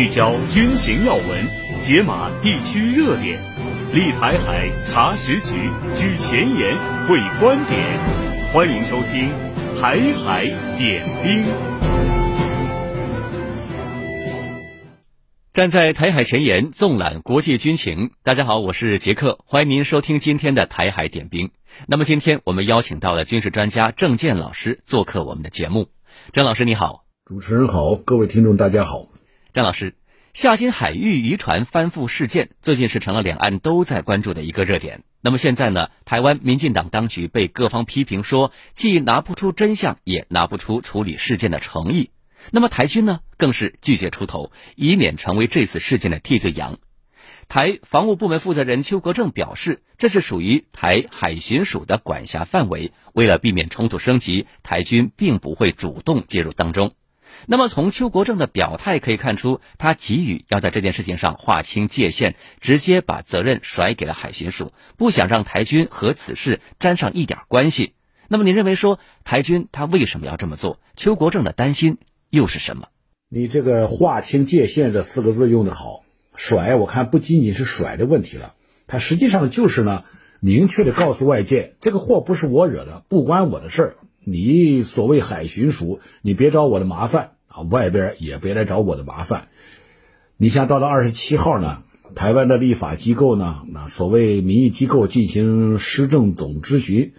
聚焦军情要闻，解码地区热点，立台海查实局，举前沿会观点。欢迎收听《台海点兵》。站在台海前沿，纵览国际军情。大家好，我是杰克，欢迎您收听今天的《台海点兵》。那么今天我们邀请到了军事专家郑健老师做客我们的节目。郑老师你好。主持人好，各位听众大家好。张老师，夏金海域渔船翻覆事件最近是成了两岸都在关注的一个热点。那么现在呢，台湾民进党当局被各方批评说，既拿不出真相，也拿不出处理事件的诚意。那么台军呢，更是拒绝出头，以免成为这次事件的替罪羊。台防务部门负责人邱国正表示，这是属于台海巡署的管辖范围，为了避免冲突升级，台军并不会主动介入当中。那么，从邱国正的表态可以看出，他急于要在这件事情上划清界限，直接把责任甩给了海巡署，不想让台军和此事沾上一点关系。那么，你认为说台军他为什么要这么做？邱国正的担心又是什么？你这个划清界限这四个字用得好，甩我看不仅仅是甩的问题了，他实际上就是呢，明确的告诉外界，这个祸不是我惹的，不关我的事儿。你所谓海巡署，你别找我的麻烦啊！外边也别来找我的麻烦。你像到了二十七号呢，台湾的立法机构呢，那所谓民意机构进行施政总咨询，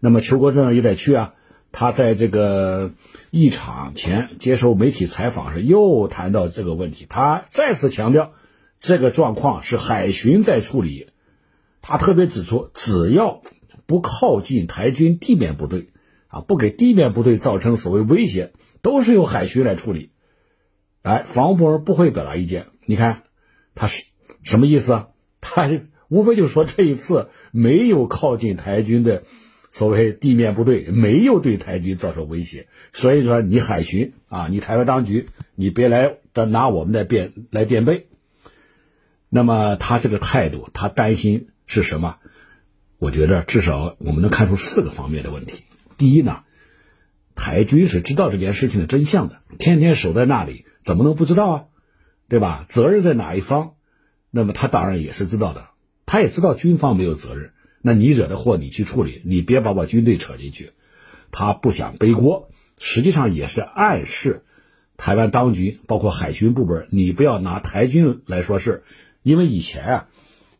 那么邱国正也得去啊。他在这个议场前接受媒体采访时，又谈到这个问题，他再次强调，这个状况是海巡在处理。他特别指出，只要不靠近台军地面部队。啊，不给地面部队造成所谓威胁，都是由海巡来处理。哎，防务部不会表达意见。你看，他是什么意思啊？他无非就是说这一次没有靠近台军的所谓地面部队，没有对台军造成威胁。所以说，你海巡啊，你台湾当局，你别来拿我们的辩来辩背。那么他这个态度，他担心是什么？我觉得至少我们能看出四个方面的问题。第一呢，台军是知道这件事情的真相的，天天守在那里，怎么能不知道啊？对吧？责任在哪一方？那么他当然也是知道的，他也知道军方没有责任。那你惹的祸你去处理，你别把我军队扯进去。他不想背锅，实际上也是暗示台湾当局，包括海军部门，你不要拿台军来说事，因为以前啊，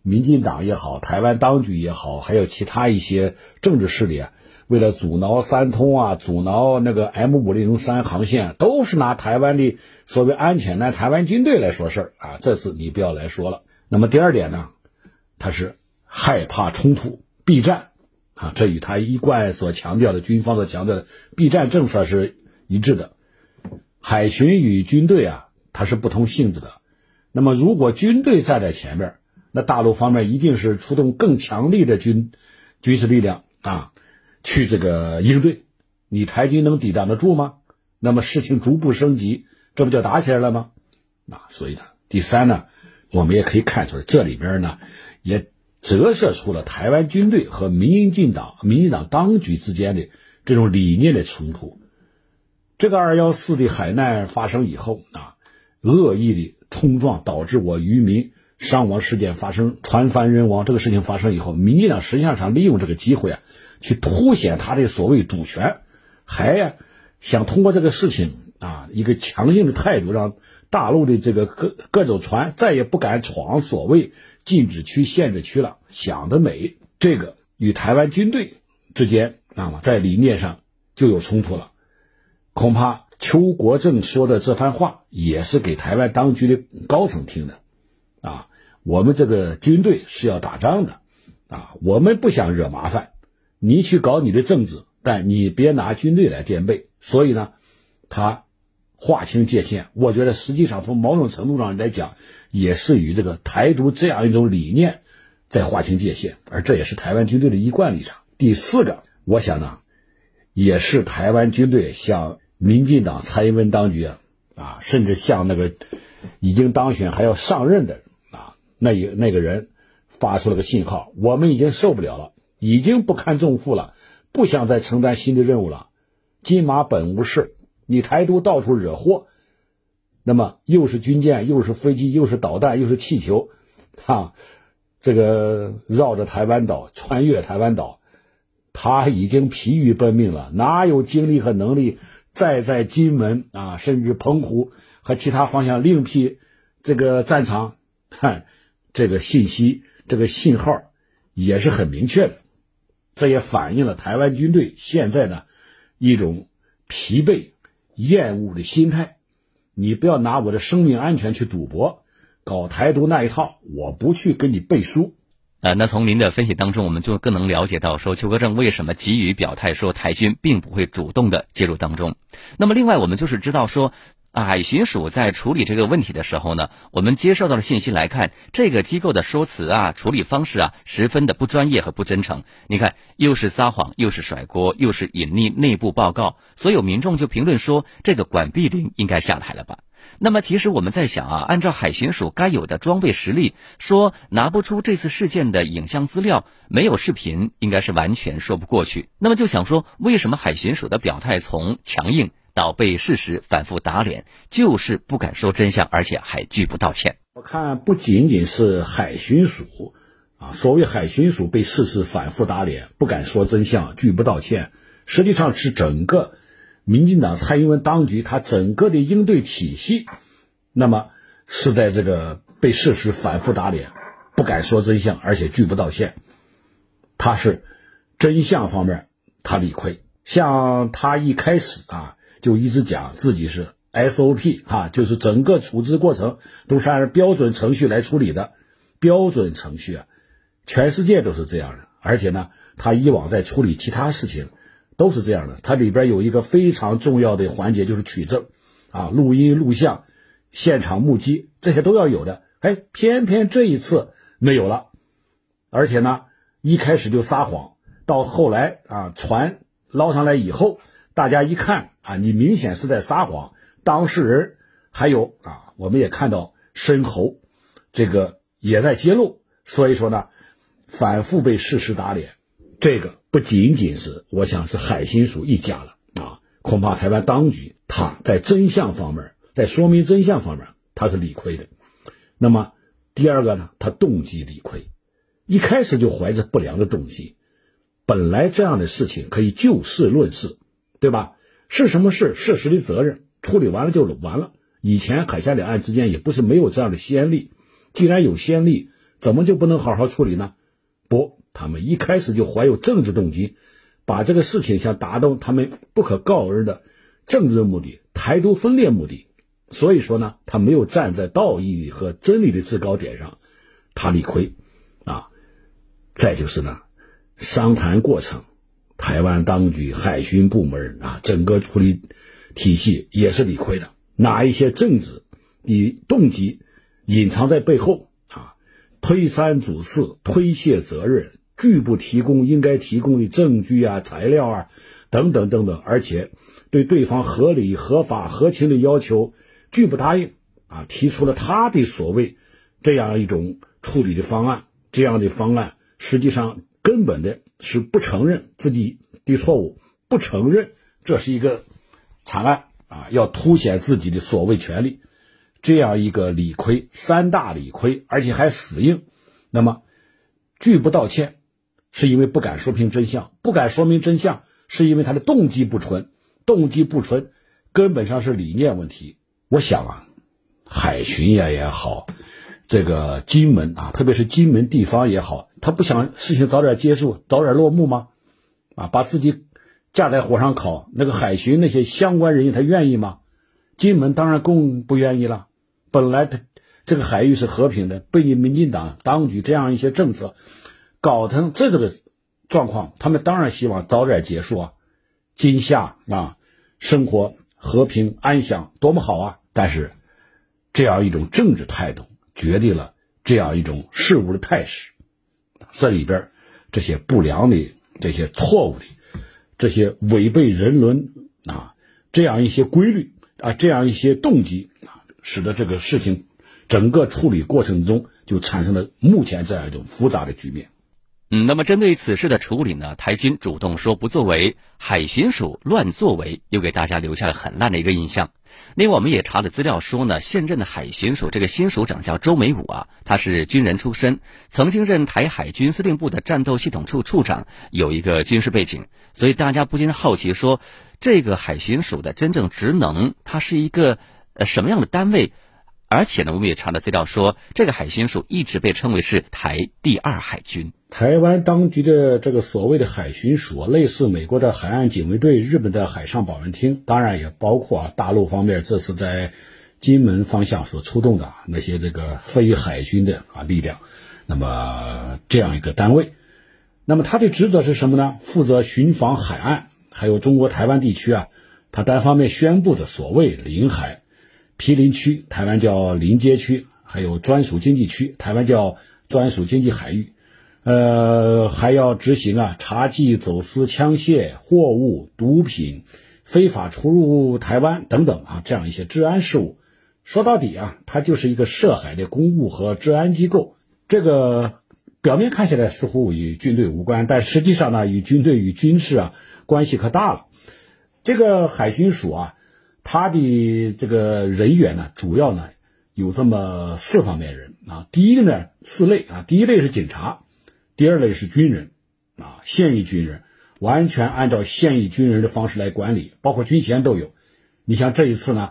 民进党也好，台湾当局也好，还有其他一些政治势力啊。为了阻挠三通啊，阻挠那个 M 五零三航线，都是拿台湾的所谓安全的台湾军队来说事儿啊。这次你不要来说了。那么第二点呢，他是害怕冲突避战啊，这与他一贯所强调的军方所强调的避战政策是一致的。海巡与军队啊，它是不同性质的。那么如果军队站在前面，那大陆方面一定是出动更强力的军军事力量啊。去这个应对，你台军能抵挡得住吗？那么事情逐步升级，这不就打起来了吗？啊，所以呢，第三呢，我们也可以看出来，这里边呢，也折射出了台湾军队和民进党、民进党当局之间的这种理念的冲突。这个二幺四的海难发生以后啊，恶意的冲撞导致我渔民伤亡事件发生，船翻人亡这个事情发生以后，民进党实际上想利用这个机会啊。去凸显他的所谓主权，还呀想通过这个事情啊，一个强硬的态度，让大陆的这个各各种船再也不敢闯所谓禁止区、限制区了。想得美！这个与台湾军队之间啊，在理念上就有冲突了。恐怕邱国正说的这番话，也是给台湾当局的高层听的啊。我们这个军队是要打仗的啊，我们不想惹麻烦。你去搞你的政治，但你别拿军队来垫背。所以呢，他划清界限，我觉得实际上从某种程度上来讲，也是与这个台独这样一种理念在划清界限，而这也是台湾军队的一贯立场。第四个，我想呢，也是台湾军队向民进党蔡英文当局啊，啊，甚至向那个已经当选还要上任的那一那个人发出了个信号，我们已经受不了了。已经不堪重负了，不想再承担新的任务了。金马本无事，你台独到处惹祸，那么又是军舰，又是飞机，又是导弹，又是气球，哈，这个绕着台湾岛，穿越台湾岛，他已经疲于奔命了，哪有精力和能力再在金门啊，甚至澎湖和其他方向另辟这个战场？看，这个信息，这个信号也是很明确的，这也反映了台湾军队现在的一种疲惫、厌恶的心态。你不要拿我的生命安全去赌博，搞台独那一套，我不去跟你背书。呃，那从您的分析当中，我们就更能了解到，说邱国正为什么急于表态，说台军并不会主动的介入当中。那么，另外我们就是知道说，海巡署在处理这个问题的时候呢，我们接受到的信息来看，这个机构的说辞啊、处理方式啊，十分的不专业和不真诚。你看，又是撒谎，又是甩锅，又是隐匿内部报告，所有民众就评论说，这个管碧玲应该下台了吧？那么，其实我们在想啊，按照海巡署该有的装备实力，说拿不出这次事件的影像资料，没有视频，应该是完全说不过去。那么就想说，为什么海巡署的表态从强硬？到被事实反复打脸，就是不敢说真相，而且还拒不道歉。我看不仅仅是海巡署啊，所谓海巡署被事实反复打脸，不敢说真相，拒不道歉，实际上是整个民进党蔡英文当局他整个的应对体系，那么是在这个被事实反复打脸，不敢说真相，而且拒不道歉。他是真相方面他理亏，像他一开始啊。就一直讲自己是 SOP 哈，就是整个处置过程都是按照标准程序来处理的，标准程序啊，全世界都是这样的。而且呢，他以往在处理其他事情都是这样的。它里边有一个非常重要的环节，就是取证啊，录音、录像、现场目击这些都要有的。哎，偏偏这一次没有了，而且呢，一开始就撒谎，到后来啊，船捞上来以后。大家一看啊，你明显是在撒谎。当事人还有啊，我们也看到申猴，这个也在揭露。所以说呢，反复被事实打脸，这个不仅仅是我想是海心署一家了啊，恐怕台湾当局他在真相方面，在说明真相方面他是理亏的。那么第二个呢，他动机理亏，一开始就怀着不良的动机。本来这样的事情可以就事论事。对吧？是什么事？事实的责任处理完了就完了。以前海峡两岸之间也不是没有这样的先例，既然有先例，怎么就不能好好处理呢？不，他们一开始就怀有政治动机，把这个事情想达到他们不可告人的政治目的、台独分裂目的。所以说呢，他没有站在道义和真理的制高点上，他理亏啊。再就是呢，商谈过程。台湾当局、海巡部门啊，整个处理体系也是理亏的。哪一些政治的动机隐藏在背后啊？推三阻四、推卸责任、拒不提供应该提供的证据啊、材料啊等等等等，而且对对方合理、合法、合情的要求拒不答应啊，提出了他的所谓这样一种处理的方案，这样的方案实际上根本的。是不承认自己的错误，不承认这是一个惨案啊，要凸显自己的所谓权利，这样一个理亏，三大理亏，而且还死硬。那么拒不道歉，是因为不敢说明真相，不敢说明真相，是因为他的动机不纯，动机不纯，根本上是理念问题。我想啊，海巡也也好。这个金门啊，特别是金门地方也好，他不想事情早点结束，早点落幕吗？啊，把自己架在火上烤，那个海巡那些相关人员他愿意吗？金门当然更不愿意了。本来他这个海域是和平的，被你民进党当局这样一些政策搞成这这个状况，他们当然希望早点结束啊，今夏啊，生活和平安详多么好啊！但是这样一种政治态度。决定了这样一种事物的态势，这里边这些不良的、这些错误的、这些违背人伦啊这样一些规律啊这样一些动机啊，使得这个事情整个处理过程中就产生了目前这样一种复杂的局面。嗯，那么针对此事的处理呢，台军主动说不作为，海巡署乱作为，又给大家留下了很烂的一个印象。另外，我们也查了资料说呢，现任的海巡署这个新署长叫周美武啊，他是军人出身，曾经任台海军司令部的战斗系统处处长，有一个军事背景，所以大家不禁好奇说，这个海巡署的真正职能，它是一个呃什么样的单位？而且呢，我们也查了资料说，这个海巡署一直被称为是台第二海军。台湾当局的这个所谓的海巡署，类似美国的海岸警卫队、日本的海上保安厅，当然也包括啊大陆方面这次在金门方向所出动的那些这个非海军的啊力量。那么这样一个单位，那么他的职责是什么呢？负责巡防海岸，还有中国台湾地区啊，他单方面宣布的所谓领海。毗邻区，台湾叫临街区，还有专属经济区，台湾叫专属经济海域。呃，还要执行啊，查缉走私枪械、货物、毒品、非法出入台湾等等啊，这样一些治安事务。说到底啊，它就是一个涉海的公务和治安机构。这个表面看起来似乎与军队无关，但实际上呢，与军队与军事啊关系可大了。这个海巡署啊。他的这个人员呢，主要呢有这么四方面人啊。第一个呢，四类啊，第一类是警察，第二类是军人啊，现役军人，完全按照现役军人的方式来管理，包括军衔都有。你像这一次呢，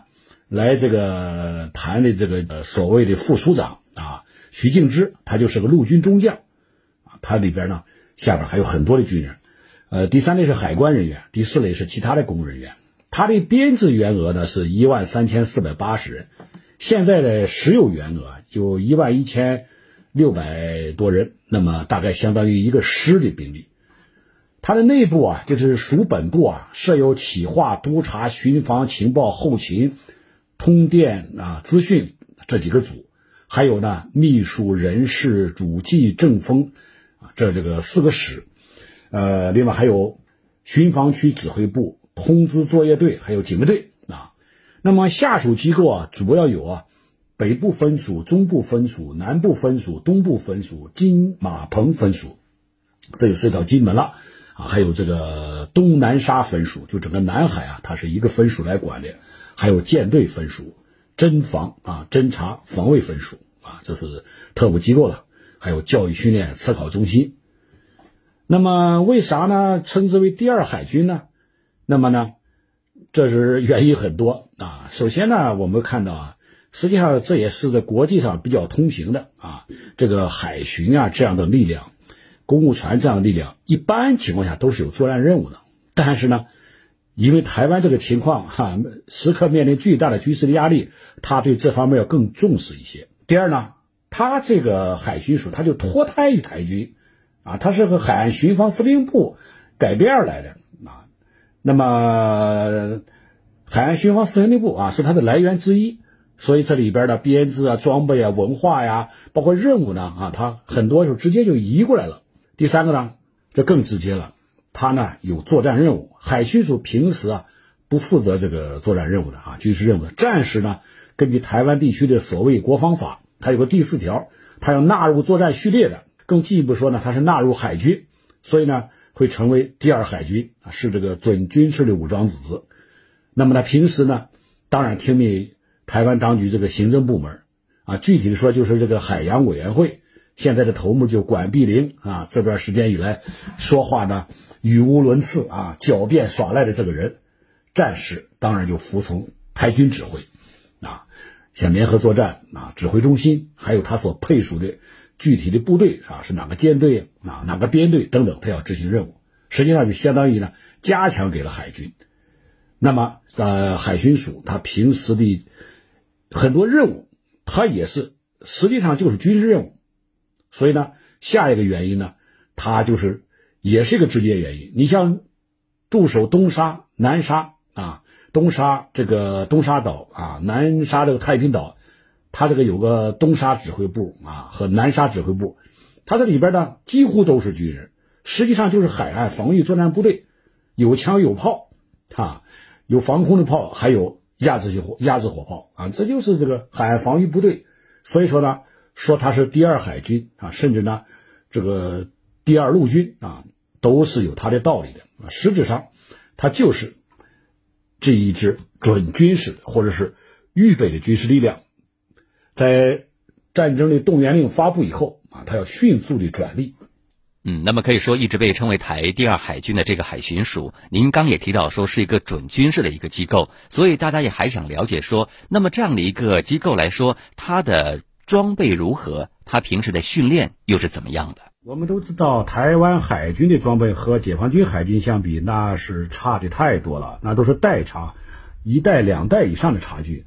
来这个谈的这个所谓的副署长啊，徐敬之，他就是个陆军中将啊，他里边呢下边还有很多的军人。呃，第三类是海关人员，第四类是其他的公务人员。他的编制员额呢是一万三千四百八十人，现在的实有员额就一万一千六百多人，那么大概相当于一个师的兵力。他的内部啊，就是属本部啊，设有企划、督察、巡防、情报、后勤、通电啊、资讯这几个组，还有呢秘书、人事、主计、政风啊这这个四个室，呃，另外还有巡防区指挥部。通知作业队还有警卫队啊，那么下属机构啊，主要有啊，北部分署、中部分署、南部分署、东部分署、金马棚分署，这就涉及到金门了啊，还有这个东南沙分署，就整个南海啊，它是一个分署来管的，还有舰队分署、侦防啊、侦察防卫分署啊，这是特务机构了，还有教育训练测考中心。那么为啥呢？称之为第二海军呢？那么呢，这是原因很多啊。首先呢，我们看到啊，实际上这也是在国际上比较通行的啊。这个海巡啊这样的力量，公务船这样的力量，一般情况下都是有作战任务的。但是呢，因为台湾这个情况哈、时刻面临巨大的军事的压力，他对这方面要更重视一些。第二呢，他这个海巡署他就脱胎于台军啊，他是和海岸巡防司令部改编而来的。那么，海岸巡防司令部啊是它的来源之一，所以这里边的编制啊、装备啊、文化呀，包括任务呢啊，它很多时候直接就移过来了。第三个呢，这更直接了，它呢有作战任务。海巡署平时啊不负责这个作战任务的啊，军事任务的。战时呢，根据台湾地区的所谓国防法，它有个第四条，它要纳入作战序列的。更进一步说呢，它是纳入海军，所以呢。会成为第二海军啊，是这个准军事的武装组织。那么他平时呢，当然听命台湾当局这个行政部门啊，具体的说就是这个海洋委员会。现在的头目就管碧玲啊，这段时间以来说话呢语无伦次啊，狡辩耍赖的这个人，战时当然就服从台军指挥啊，像联合作战啊指挥中心，还有他所配属的。具体的部队啊，是哪个舰队啊，哪个编队等等，他要执行任务，实际上就相当于呢加强给了海军。那么呃，海巡署他平时的很多任务，他也是实际上就是军事任务。所以呢，下一个原因呢，他就是也是一个直接原因。你像驻守东沙、南沙啊，东沙这个东沙岛啊，南沙这个太平岛。他这个有个东沙指挥部啊和南沙指挥部，他这里边呢几乎都是军人，实际上就是海岸防御作战部队，有枪有炮，啊，有防空的炮，还有压制性火压制火炮啊，这就是这个海岸防御部队。所以说呢，说他是第二海军啊，甚至呢，这个第二陆军啊，都是有它的道理的。实质上，它就是这一支准军事或者是预备的军事力量，在战争的动员令发布以后啊，它要迅速的转力。嗯，那么可以说，一直被称为台第二海军的这个海巡署，您刚也提到说是一个准军事的一个机构，所以大家也还想了解说，那么这样的一个机构来说，它的装备如何？它平时的训练又是怎么样的？我们都知道，台湾海军的装备和解放军海军相比，那是差的太多了，那都是代差，一代两代以上的差距。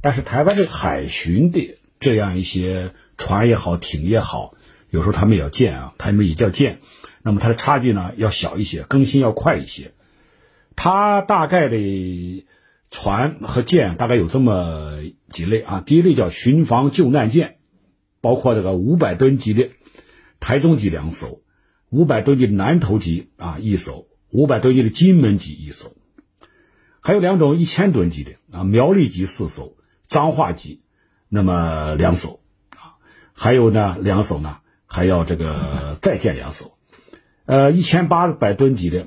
但是台湾的海巡的这样一些船也好，艇也好。有时候他们也要舰啊，他们也叫舰，那么它的差距呢要小一些，更新要快一些。它大概的船和舰大概有这么几类啊，第一类叫巡防救难舰，包括这个五百吨级的台中级两艘，五百吨级的南投级啊一艘，五百吨级的金门级一艘，还有两种一千吨级的啊苗栗级四艘，彰化级那么两艘啊，还有呢两艘呢。还要这个 再建两艘，呃，一千八百吨级的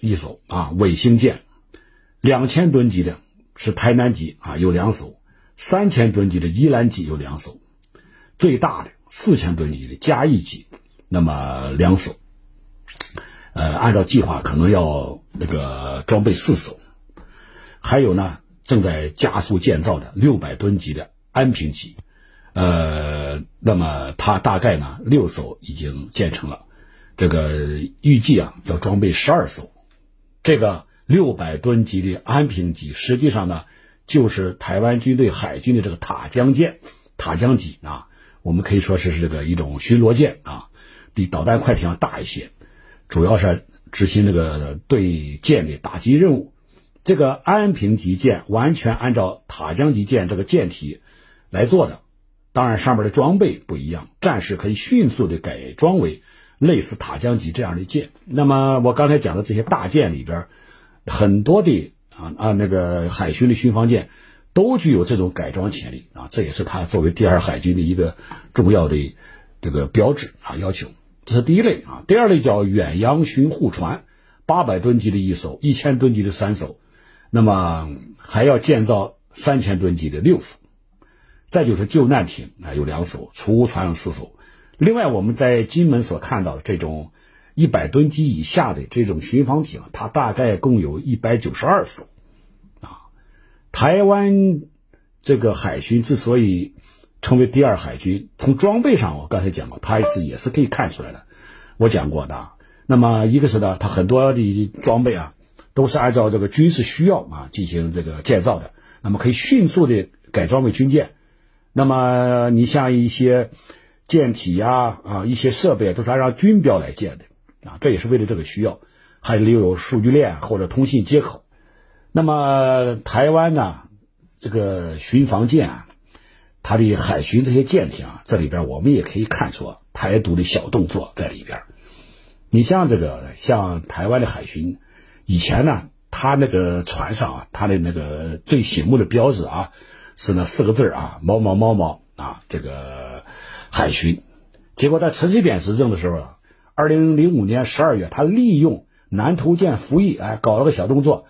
一艘啊，卫星舰；两千吨级的是台南级啊，有两艘；三千吨级的宜兰级有两艘；最大的四千吨级的嘉义级，那么两艘。呃，按照计划可能要那个装备四艘，还有呢，正在加速建造的六百吨级的安平级。呃，那么它大概呢六艘已经建成了，这个预计啊要装备十二艘。这个六百吨级的安平级，实际上呢就是台湾军队海军的这个塔江舰、塔江级啊，我们可以说是这个一种巡逻舰啊，比导弹快艇要大一些，主要是执行这个对舰的打击任务。这个安平级舰完全按照塔江级舰这个舰体来做的。当然，上面的装备不一样，战士可以迅速的改装为类似塔江级这样的舰。那么我刚才讲的这些大舰里边，很多的啊啊那个海巡的巡防舰都具有这种改装潜力啊，这也是它作为第二海军的一个重要的这个标志啊要求。这是第一类啊，第二类叫远洋巡护船，八百吨级的一艘，一千吨级的三艘，那么还要建造三千吨级的六艘。再就是救难艇啊，有两艘，储物船有四艘。另外，我们在金门所看到的这种一百吨级以下的这种巡防艇，它大概共有一百九十二艘。啊，台湾这个海军之所以成为第二海军，从装备上我刚才讲过，它也是也是可以看出来的。我讲过的。那么一个是呢，它很多的装备啊，都是按照这个军事需要啊进行这个建造的，那么可以迅速的改装为军舰。那么你像一些舰体呀，啊，一些设备都是按照军标来建的，啊，这也是为了这个需要，还留有数据链或者通信接口。那么台湾呢，这个巡防舰啊，它的海巡这些舰艇啊，这里边我们也可以看出台独的小动作在里边。你像这个像台湾的海巡，以前呢，他那个船上啊，他的那个最醒目的标志啊。是那四个字啊，某某某某啊，这个海巡。结果在陈水扁执政的时候啊，二零零五年十二月，他利用南投舰服役，哎，搞了个小动作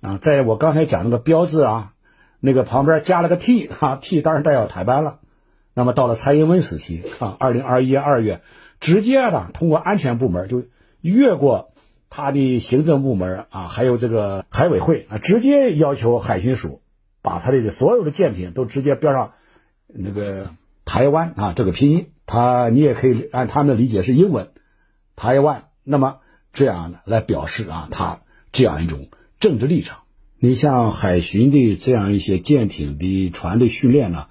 啊，在我刚才讲那个标志啊，那个旁边加了个 T 哈、啊、T 当然代表台湾了。那么到了蔡英文时期啊，二零二一年二月，直接的通过安全部门就越过他的行政部门啊，还有这个海委会啊，直接要求海巡署。把他的所有的舰艇都直接标上那个台湾啊这个拼音，他你也可以按他们的理解是英文台湾，那么这样来表示啊他这样一种政治立场。你像海巡的这样一些舰艇的船的训练呢，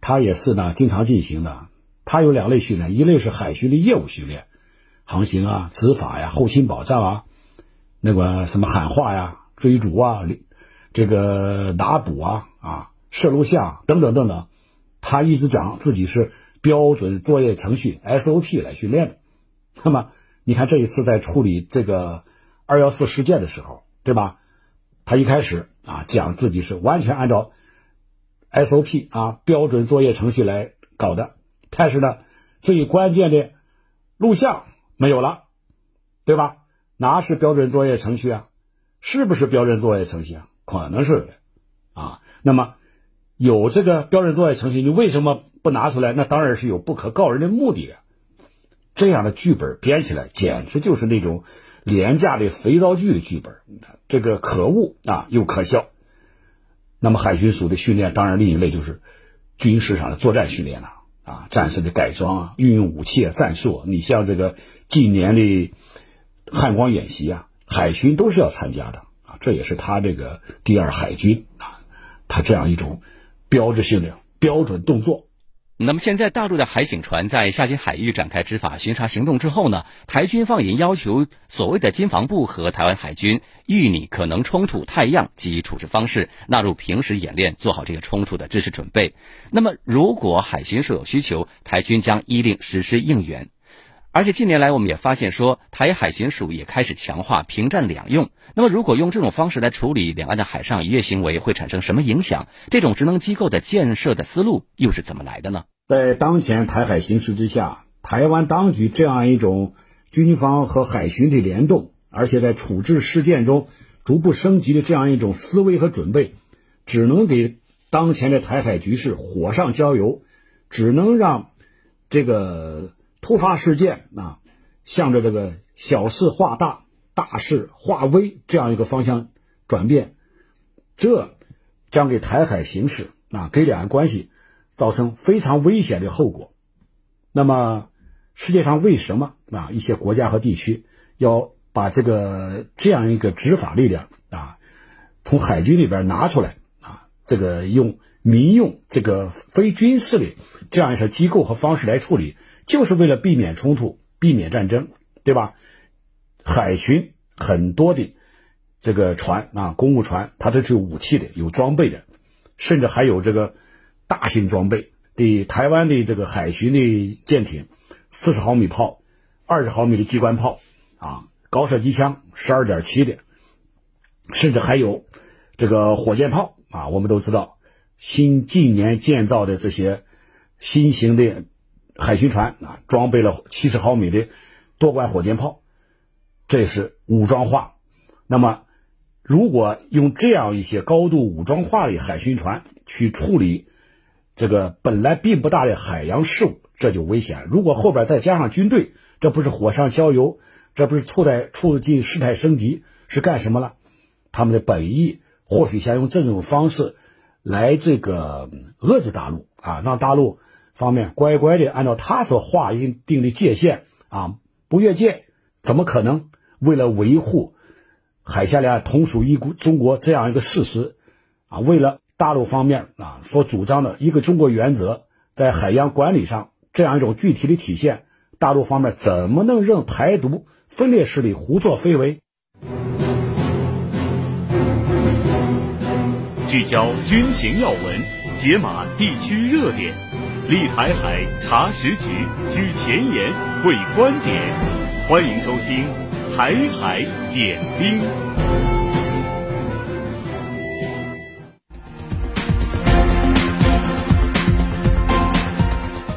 它也是呢经常进行的。它有两类训练，一类是海巡的业务训练，航行啊、执法呀、后勤保障啊，那个什么喊话呀、追逐啊。这个拿捕啊啊，摄录像等等等等，他一直讲自己是标准作业程序 SOP 来训练的。那么你看这一次在处理这个二幺四事件的时候，对吧？他一开始啊讲自己是完全按照 SOP 啊标准作业程序来搞的，但是呢，最关键的录像没有了，对吧？哪是标准作业程序啊？是不是标准作业程序啊？可能是啊。那么有这个标准作业程序，你为什么不拿出来？那当然是有不可告人的目的啊。这样的剧本编起来，简直就是那种廉价的肥皂剧的剧本，这个可恶啊，又可笑。那么海巡署的训练，当然另一类就是军事上的作战训练了，啊战士的改装啊，运用武器啊，战术啊。你像这个近年的汉光演习啊，海军都是要参加的啊，这也是他这个第二海军啊，他这样一种标志性的标准动作。那么现在大陆的海警船在厦金海域展开执法巡查行动之后呢，台军放言要求所谓的金防部和台湾海军预拟可能冲突太阳及处置方式，纳入平时演练，做好这个冲突的知识准备。那么如果海巡署有需求，台军将依令实施应援。而且近年来我们也发现说，台海巡署也开始强化平战两用。那么如果用这种方式来处理两岸的海上渔业行为，会产生什么影响？这种职能机构的建设的思路又是怎么来的呢？在当前台海形势之下，台湾当局这样一种军方和海巡的联动，而且在处置事件中逐步升级的这样一种思维和准备，只能给当前的台海局势火上浇油，只能让这个突发事件啊，向着这个小事化大、大事化微这样一个方向转变，这将给台海形势啊，给两岸关系。造成非常危险的后果。那么，世界上为什么啊一些国家和地区要把这个这样一个执法力量啊从海军里边拿出来啊？这个用民用这个非军事的这样一些机构和方式来处理，就是为了避免冲突、避免战争，对吧？海巡很多的这个船啊，公务船，它都是有武器的、有装备的，甚至还有这个。大型装备的台湾的这个海巡的舰艇，四十毫米炮，二十毫米的机关炮，啊，高射机枪十二点七的，甚至还有这个火箭炮啊。我们都知道，新近年建造的这些新型的海巡船啊，装备了七十毫米的多管火箭炮，这是武装化。那么，如果用这样一些高度武装化的海巡船去处理，这个本来并不大的海洋事务，这就危险。如果后边再加上军队，这不是火上浇油，这不是促在促进事态升级，是干什么了？他们的本意或许想用这种方式来这个遏制大陆啊，让大陆方面乖乖的按照他所划定的界限啊，不越界。怎么可能？为了维护海峡两岸同属一国中国这样一个事实啊，为了。大陆方面啊所主张的一个中国原则，在海洋管理上这样一种具体的体现，大陆方面怎么能让台独分裂势力胡作非为？聚焦军情要闻，解码地区热点，立台海查实局，举前沿会观点，欢迎收听《台海点兵》。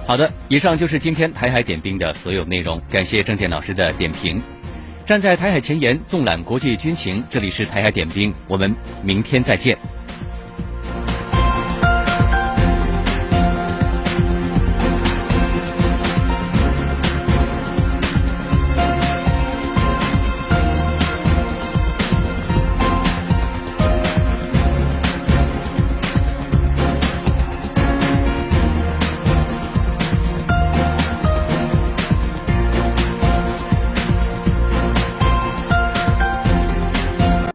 好的，以上就是今天台海点兵的所有内容。感谢郑健老师的点评。站在台海前沿，纵览国际军情，这里是台海点兵，我们明天再见。